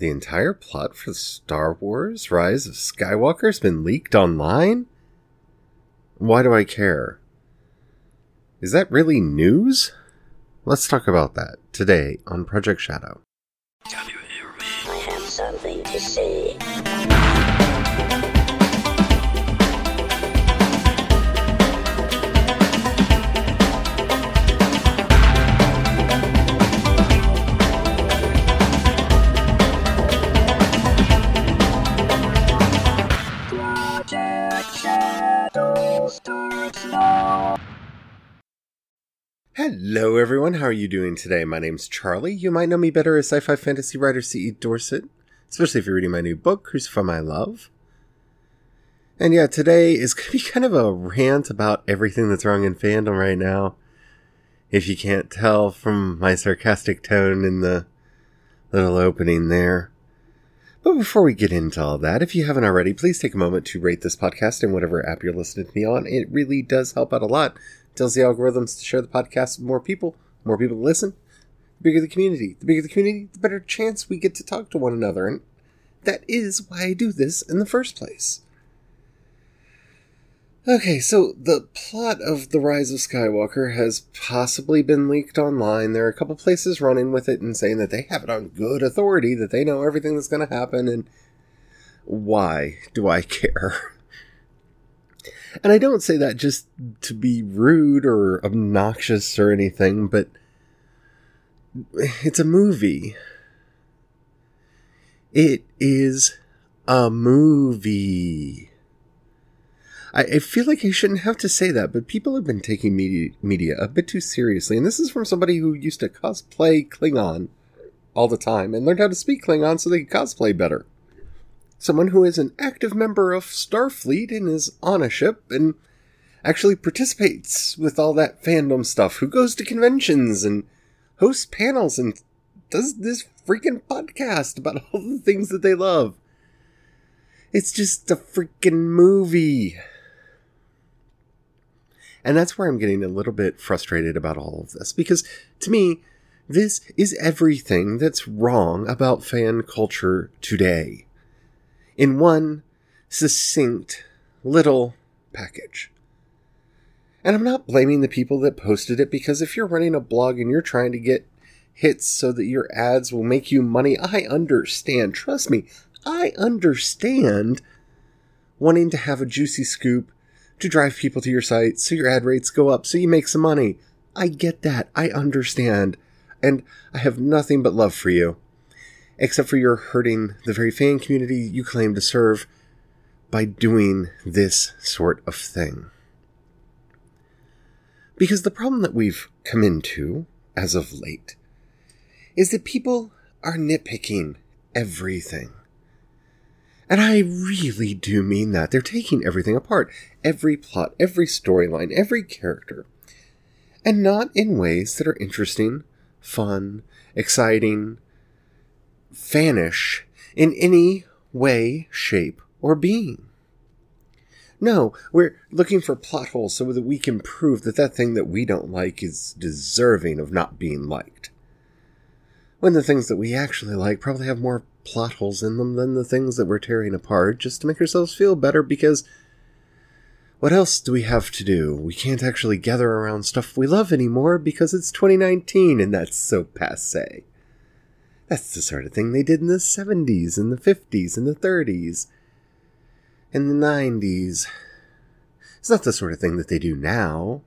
the entire plot for Star Wars Rise of Skywalker has been leaked online? Why do I care? Is that really news? Let's talk about that today on Project Shadow. Hello, everyone. How are you doing today? My name's Charlie. You might know me better as sci fi fantasy writer C.E. Dorset, especially if you're reading my new book, Crucify My Love. And yeah, today is going to be kind of a rant about everything that's wrong in fandom right now. If you can't tell from my sarcastic tone in the little opening there. But before we get into all that, if you haven't already, please take a moment to rate this podcast in whatever app you're listening to me on. It really does help out a lot. Tells the algorithms to share the podcast with more people, more people to listen. The bigger the community, the bigger the community, the better chance we get to talk to one another. And that is why I do this in the first place. Okay, so the plot of The Rise of Skywalker has possibly been leaked online. There are a couple places running with it and saying that they have it on good authority, that they know everything that's going to happen, and why do I care? And I don't say that just to be rude or obnoxious or anything, but it's a movie. It is a movie. I, I feel like I shouldn't have to say that, but people have been taking media, media a bit too seriously. And this is from somebody who used to cosplay Klingon all the time and learned how to speak Klingon so they could cosplay better. Someone who is an active member of Starfleet and is on a ship and actually participates with all that fandom stuff, who goes to conventions and hosts panels and does this freaking podcast about all the things that they love. It's just a freaking movie. And that's where I'm getting a little bit frustrated about all of this because to me, this is everything that's wrong about fan culture today in one succinct little package. And I'm not blaming the people that posted it because if you're running a blog and you're trying to get hits so that your ads will make you money, I understand. Trust me, I understand wanting to have a juicy scoop to drive people to your site so your ad rates go up so you make some money. I get that. I understand. And I have nothing but love for you. Except for you're hurting the very fan community you claim to serve by doing this sort of thing. Because the problem that we've come into as of late is that people are nitpicking everything. And I really do mean that. They're taking everything apart. Every plot, every storyline, every character. And not in ways that are interesting, fun, exciting, fanish in any way, shape, or being. No, we're looking for plot holes so that we can prove that that thing that we don't like is deserving of not being liked. When the things that we actually like probably have more plot holes in them than the things that we're tearing apart just to make ourselves feel better because what else do we have to do? We can't actually gather around stuff we love anymore because it's 2019 and that's so passe. That's the sort of thing they did in the 70s and the 50s and the 30s and the 90s. It's not the sort of thing that they do now.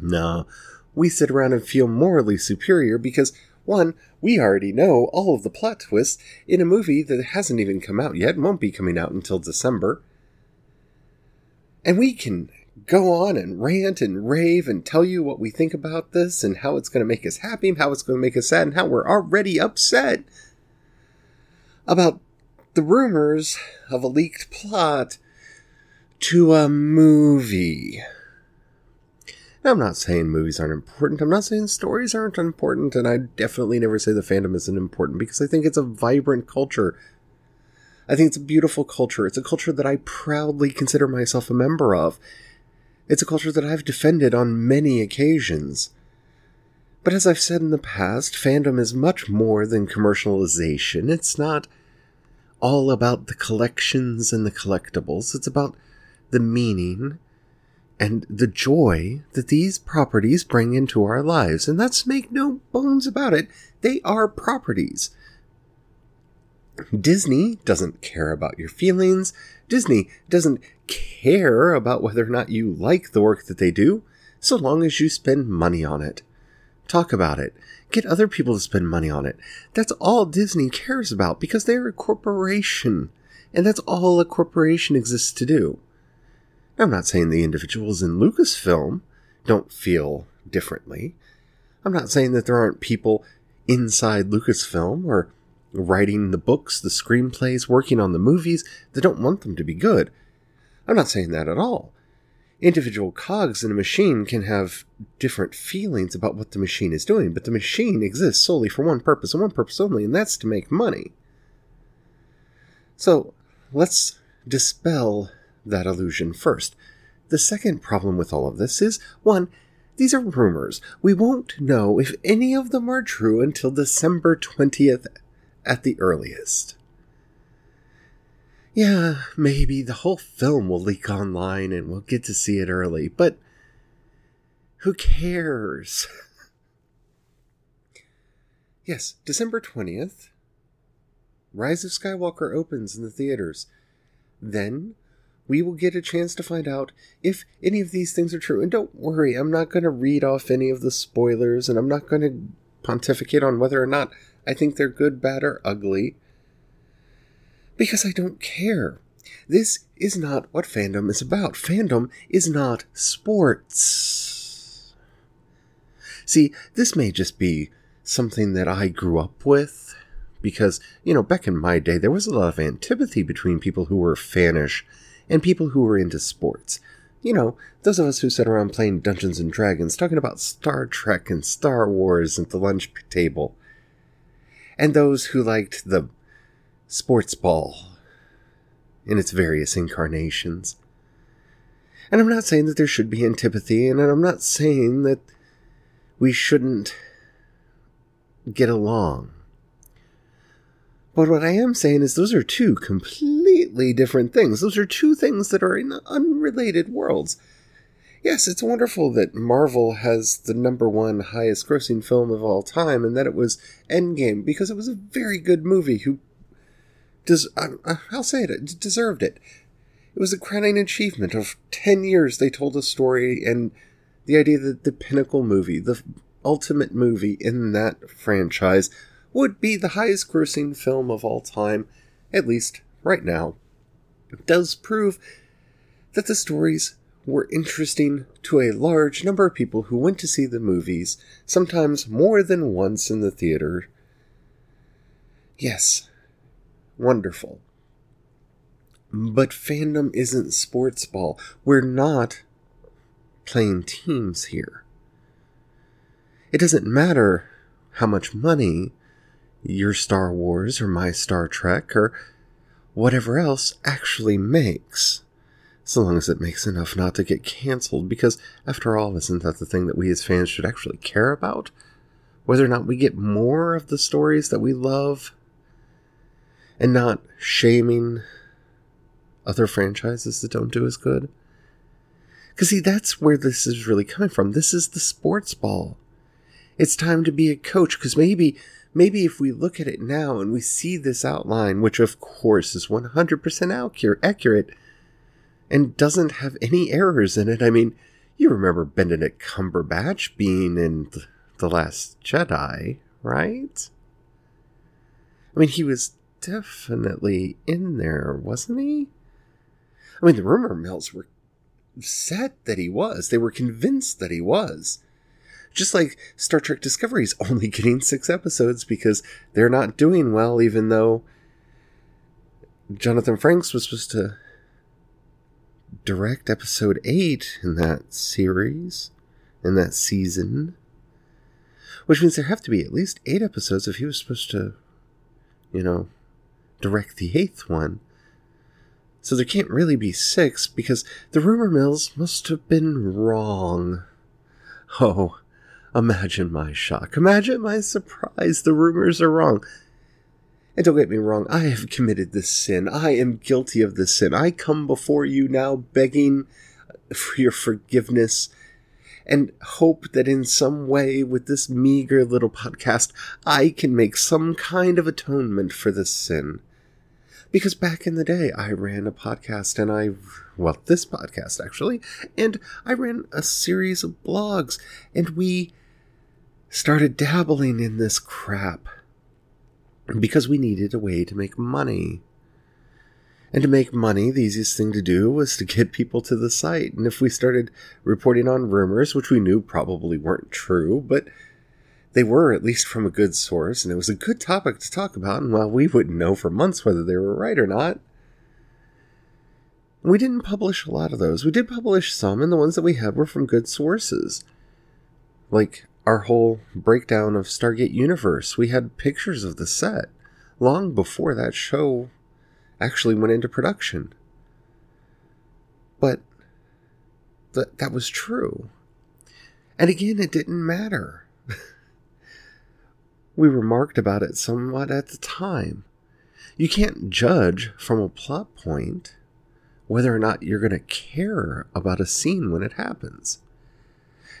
No, we sit around and feel morally superior because, one, we already know all of the plot twists in a movie that hasn't even come out yet, won't be coming out until December. And we can go on and rant and rave and tell you what we think about this and how it's going to make us happy and how it's going to make us sad and how we're already upset about the rumors of a leaked plot to a movie. Now, I'm not saying movies aren't important. I'm not saying stories aren't important. And I definitely never say the fandom isn't important because I think it's a vibrant culture. I think it's a beautiful culture. It's a culture that I proudly consider myself a member of. It's a culture that I've defended on many occasions. But as I've said in the past, fandom is much more than commercialization. It's not all about the collections and the collectibles. It's about the meaning and the joy that these properties bring into our lives. And let's make no bones about it. They are properties. Disney doesn't care about your feelings. Disney doesn't care about whether or not you like the work that they do, so long as you spend money on it. Talk about it. Get other people to spend money on it. That's all Disney cares about because they're a corporation. And that's all a corporation exists to do. I'm not saying the individuals in Lucasfilm don't feel differently. I'm not saying that there aren't people inside Lucasfilm or writing the books, the screenplays, working on the movies that don't want them to be good. I'm not saying that at all. Individual cogs in a machine can have different feelings about what the machine is doing, but the machine exists solely for one purpose and one purpose only, and that's to make money. So let's dispel that illusion first. The second problem with all of this is one, these are rumors. We won't know if any of them are true until December 20th at the earliest. Yeah, maybe the whole film will leak online and we'll get to see it early, but who cares? yes, December 20th, Rise of Skywalker opens in the theaters. Then we will get a chance to find out if any of these things are true. And don't worry, I'm not going to read off any of the spoilers and I'm not going to pontificate on whether or not I think they're good, bad, or ugly. Because I don't care. This is not what fandom is about. Fandom is not sports. See, this may just be something that I grew up with because, you know, back in my day, there was a lot of antipathy between people who were fanish and people who were into sports. You know, those of us who sat around playing Dungeons and Dragons, talking about Star Trek and Star Wars at the lunch table and those who liked the sports ball in its various incarnations. And I'm not saying that there should be antipathy, and I'm not saying that we shouldn't get along. But what I am saying is those are two completely different things. Those are two things that are in unrelated worlds yes, it's wonderful that Marvel has the number one highest grossing film of all time and that it was Endgame because it was a very good movie who does uh, uh, I'll say it, it deserved it. It was a crowning achievement of 10 years they told a story and the idea that the pinnacle movie, the ultimate movie in that franchise would be the highest grossing film of all time, at least right now, does prove that the stories were interesting to a large number of people who went to see the movies, sometimes more than once in the theater. Yes, wonderful. But fandom isn't sports ball. We're not playing teams here. It doesn't matter how much money your Star Wars or my Star Trek or whatever else actually makes so long as it makes enough not to get cancelled, because after all, isn't that the thing that we as fans should actually care about? Whether or not we get more of the stories that we love, and not shaming other franchises that don't do as good? Because, see, that's where this is really coming from. This is the sports ball. It's time to be a coach, because maybe maybe if we look at it now and we see this outline, which of course is 100% accurate, and doesn't have any errors in it. I mean, you remember Benedict Cumberbatch being in The Last Jedi, right? I mean, he was definitely in there, wasn't he? I mean, the rumor mills were set that he was. They were convinced that he was. Just like Star Trek Discovery is only getting six episodes because they're not doing well, even though Jonathan Frakes was supposed to direct episode 8 in that series, in that season. Which means there have to be at least 8 episodes if he was supposed to, you know, direct the 8th one. So there can't really be 6 because the rumor mills must have been wrong. Oh, Imagine my shock. Imagine my surprise. The rumors are wrong. And don't get me wrong, I have committed this sin. I am guilty of this sin. I come before you now begging for your forgiveness and hope that in some way with this meager little podcast, I can make some kind of atonement for this sin. Because back in the day, I ran a podcast and I, well, this podcast actually, and I ran a series of blogs and we started dabbling in this crap because we needed a way to make money. And to make money, the easiest thing to do was to get people to the site. And if we started reporting on rumors, which we knew probably weren't true, but they were at least from a good source, and it was a good topic to talk about, and while we wouldn't know for months whether they were right or not, we didn't publish a lot of those. We did publish some, and the ones that we had were from good sources. Like our whole breakdown of Stargate Universe. We had pictures of the set long before that show actually went into production. But th- that was true. And again, it didn't matter. We remarked about it somewhat at the time. You can't judge from a plot point whether or not you're going to care about a scene when it happens.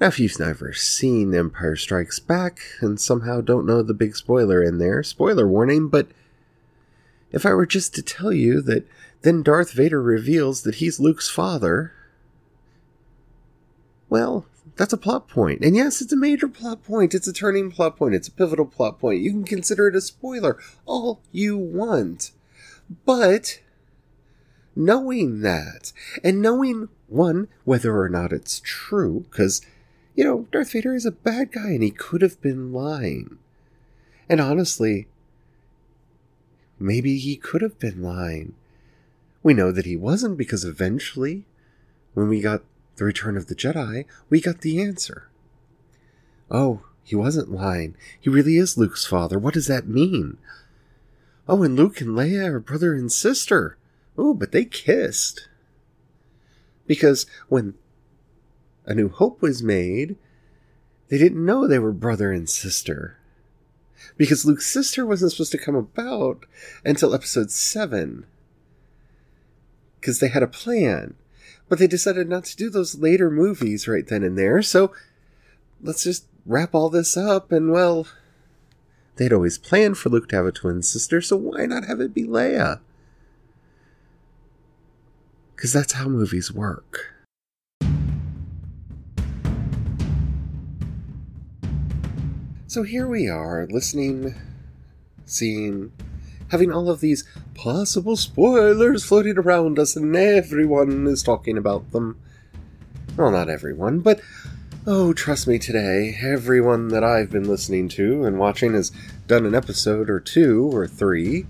Now, if you've never seen Empire Strikes Back and somehow don't know the big spoiler in there, spoiler warning, but if I were just to tell you that then Darth Vader reveals that he's Luke's father, well, that's a plot point. And yes, it's a major plot point. It's a turning plot point. It's a pivotal plot point. You can consider it a spoiler all you want. But knowing that and knowing one, whether or not it's true, because you know, Darth Vader is a bad guy and he could have been lying. And honestly, maybe he could have been lying. We know that he wasn't because eventually, when we got the Return of the Jedi, we got the answer. Oh, he wasn't lying. He really is Luke's father. What does that mean? Oh, and Luke and Leia are brother and sister. Oh, but they kissed. Because when a New Hope was made, they didn't know they were brother and sister. Because Luke's sister wasn't supposed to come about until episode 7. Because they had a plan. But they decided not to do those later movies right then and there, so let's just wrap all this up and, well, they'd always planned for Luke to have a twin sister, so why not have it be Leia? Because that's how movies work. So here we are, listening, seeing, having all of these possible spoilers floating around us, and everyone is talking about them. Well, not everyone, but oh, trust me today, everyone that I've been listening to and watching has done an episode or two or three,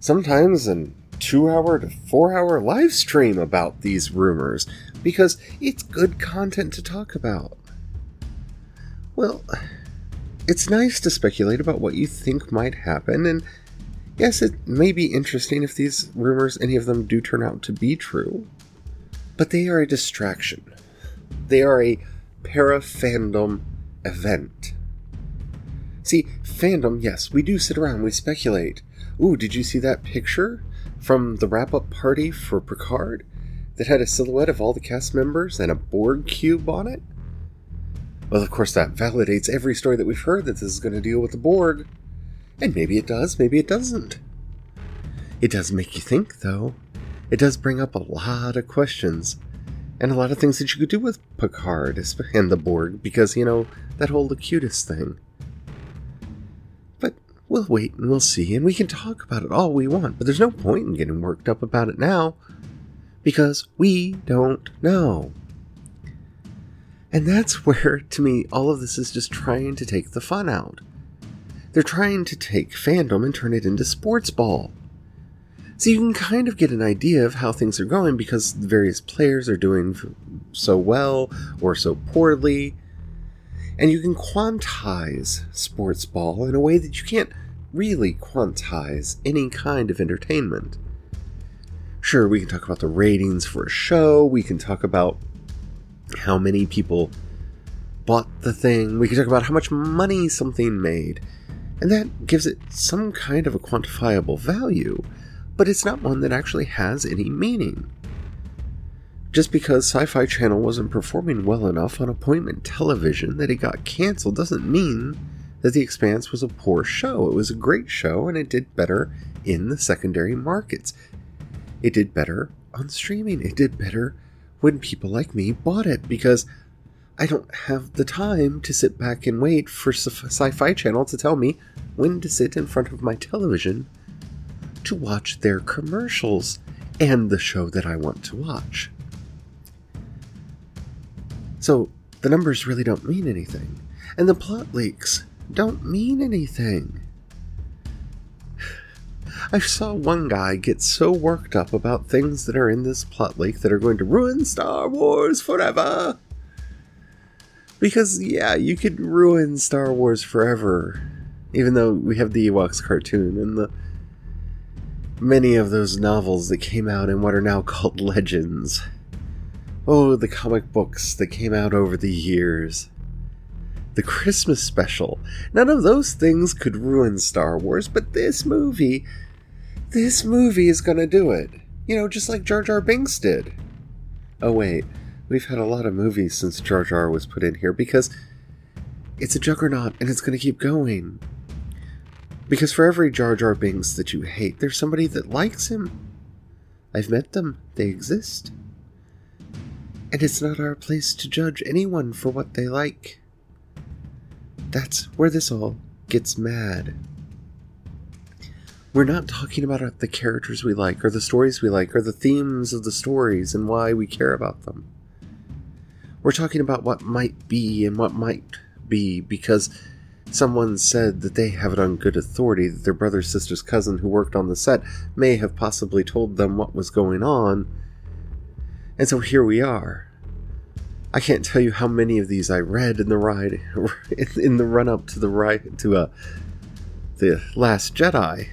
sometimes a two hour to four hour live stream about these rumors, because it's good content to talk about. Well, it's nice to speculate about what you think might happen, and yes, it may be interesting if these rumors, any of them, do turn out to be true, but they are a distraction. They are a para fandom event. See, fandom, yes, we do sit around, we speculate. Ooh, did you see that picture from the wrap up party for Picard that had a silhouette of all the cast members and a Borg cube on it? Well, of course, that validates every story that we've heard that this is going to deal with the Borg. And maybe it does, maybe it doesn't. It does make you think, though. It does bring up a lot of questions. And a lot of things that you could do with Picard and the Borg, because, you know, that whole Locutus thing. But we'll wait and we'll see, and we can talk about it all we want, but there's no point in getting worked up about it now, because we don't know. And that's where, to me, all of this is just trying to take the fun out. They're trying to take fandom and turn it into sports ball. So you can kind of get an idea of how things are going because various players are doing so well or so poorly. And you can quantize sports ball in a way that you can't really quantize any kind of entertainment. Sure, we can talk about the ratings for a show, we can talk about how many people bought the thing. We can talk about how much money something made. And that gives it some kind of a quantifiable value, but it's not one that actually has any meaning. Just because Sci Fi Channel wasn't performing well enough on appointment television that it got canceled doesn't mean that The Expanse was a poor show. It was a great show and it did better in the secondary markets. It did better on streaming. It did better when people like me bought it because I don't have the time to sit back and wait for Sci Fi Channel to tell me when to sit in front of my television to watch their commercials and the show that I want to watch. So the numbers really don't mean anything, and the plot leaks don't mean anything. I saw one guy get so worked up about things that are in this plot leak that are going to ruin Star Wars forever. Because, yeah, you could ruin Star Wars forever, even though we have the Ewoks cartoon and the many of those novels that came out in what are now called legends. Oh, the comic books that came out over the years. The Christmas special. None of those things could ruin Star Wars, but this movie this movie is gonna do it. You know, just like Jar Jar Binks did. Oh, wait. We've had a lot of movies since Jar Jar was put in here because it's a juggernaut and it's gonna keep going. Because for every Jar Jar Binks that you hate, there's somebody that likes him. I've met them, they exist. And it's not our place to judge anyone for what they like. That's where this all gets mad. We're not talking about the characters we like, or the stories we like, or the themes of the stories and why we care about them. We're talking about what might be and what might be because someone said that they have it on good authority that their brother, sister's cousin who worked on the set may have possibly told them what was going on. And so here we are. I can't tell you how many of these I read in the ride in the run up to the ride to uh, the Last Jedi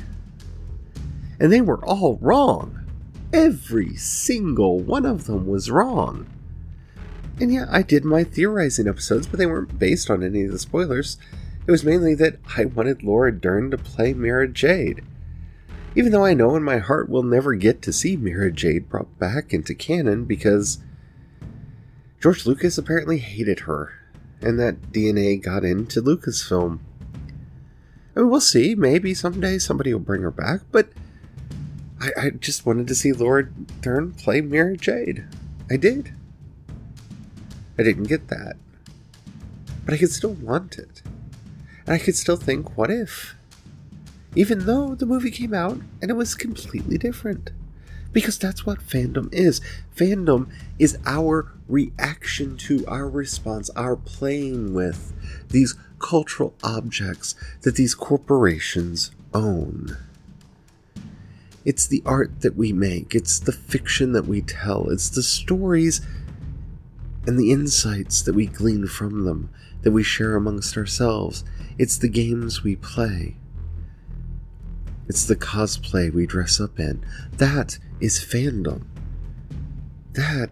and they were all wrong. Every single one of them was wrong. And yeah, I did my theorizing episodes, but they weren't based on any of the spoilers. It was mainly that I wanted Laura Dern to play Mara Jade. Even though I know in my heart we'll never get to see Mara Jade brought back into canon because George Lucas apparently hated her, and that DNA got into Lucasfilm. I mean, we'll see. Maybe someday somebody will bring her back, but I, I just wanted to see Laura Dern play Mara Jade. I did. I didn't get that. But I could still want it. And I could still think, what if? Even though the movie came out and it was completely different. Because that's what fandom is. Fandom is our reaction to, our response, our playing with these cultural objects that these corporations own. It's the art that we make, it's the fiction that we tell, it's the stories and the insights that we glean from them, that we share amongst ourselves. It's the games we play. It's the cosplay we dress up in. That is fandom. That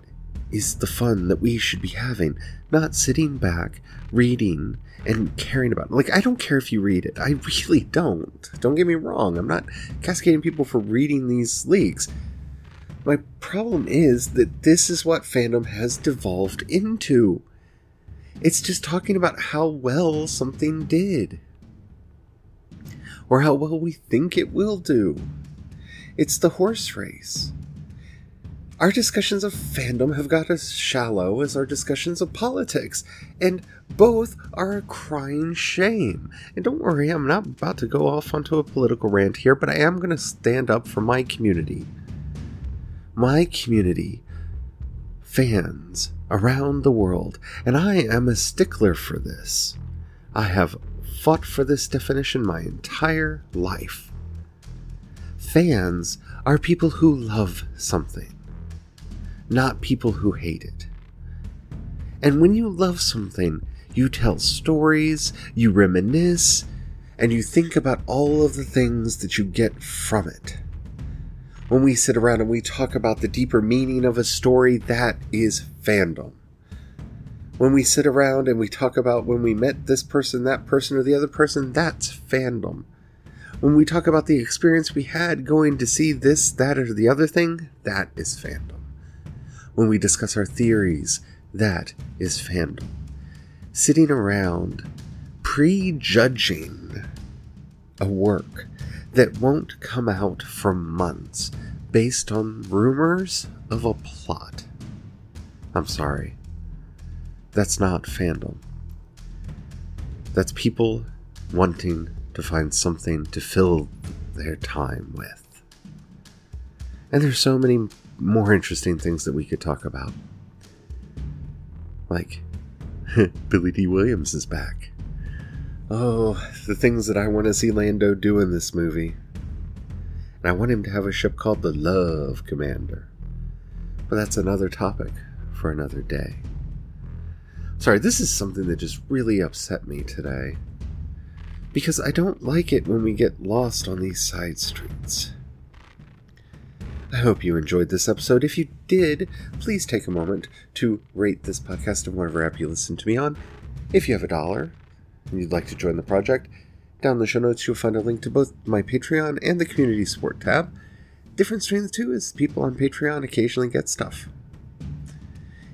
is the fun that we should be having, not sitting back, reading, and caring about. Like, I don't care if you read it. I really don't. Don't get me wrong. I'm not cascading people for reading these leaks. My problem is that this is what fandom has devolved into. It's just talking about how well something did. Or how well we think it will do. It's the horse race. Our discussions of fandom have got as shallow as our discussions of politics, and both are a crying shame. And don't worry, I'm not about to go off onto a political rant here, but I am going to stand up for my community. My community, fans around the world, and I am a stickler for this. I have fought for this definition my entire life. Fans are people who love something not people who hate it. And when you love something, you tell stories, you reminisce, and you think about all of the things that you get from it. When we sit around and we talk about the deeper meaning of a story, that is fandom. When we sit around and we talk about when we met this person, that person, or the other person, that's fandom. When we talk about the experience we had going to see this, that, or the other thing, that is fandom. When we discuss our theories, that is fandom. Sitting around prejudging a work that won't come out for months based on rumors of a plot. I'm sorry. That's not fandom. That's people wanting to find something to fill their time with. And there's so many more interesting things that we could talk about. Like, Billy Dee Williams is back. Oh, the things that I want to see Lando do in this movie. And I want him to have a ship called the Love Commander. But that's another topic for another day. Sorry, this is something that just really upset me today. Because I don't like it when we get lost on these side streets. I hope you enjoyed this episode. If you did, please take a moment to rate this podcast in whatever app you listen to me on. If you have a dollar and you'd like to join the project, down in the show notes you'll find a link to both my Patreon and the community support tab. Difference between the two is people on Patreon occasionally get stuff.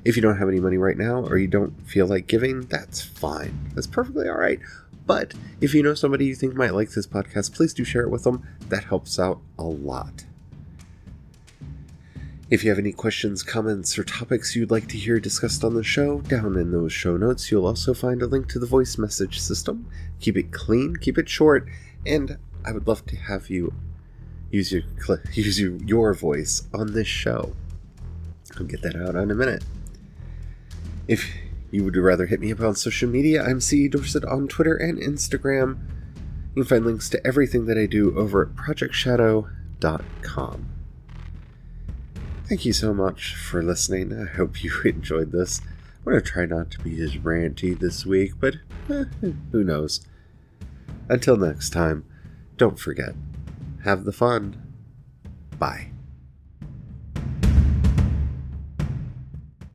If you don't have any money right now or you don't feel like giving, that's fine. That's perfectly all right. But if you know somebody you think might like this podcast, please do share it with them. That helps out a lot. If you have any questions, comments, or topics you'd like to hear discussed on the show, down in those show notes you'll also find a link to the voice message system. Keep it clean, keep it short, and I would love to have you use your use your, your voice on this show. I'll get that out in a minute. If you would rather hit me up on social media, I'm C. Dorset on Twitter and Instagram. You can find links to everything that I do over at projectshadow.com. Thank you so much for listening. I hope you enjoyed this. I'm going to try not to be as ranty this week, but eh, who knows. Until next time, don't forget, have the fun. Bye.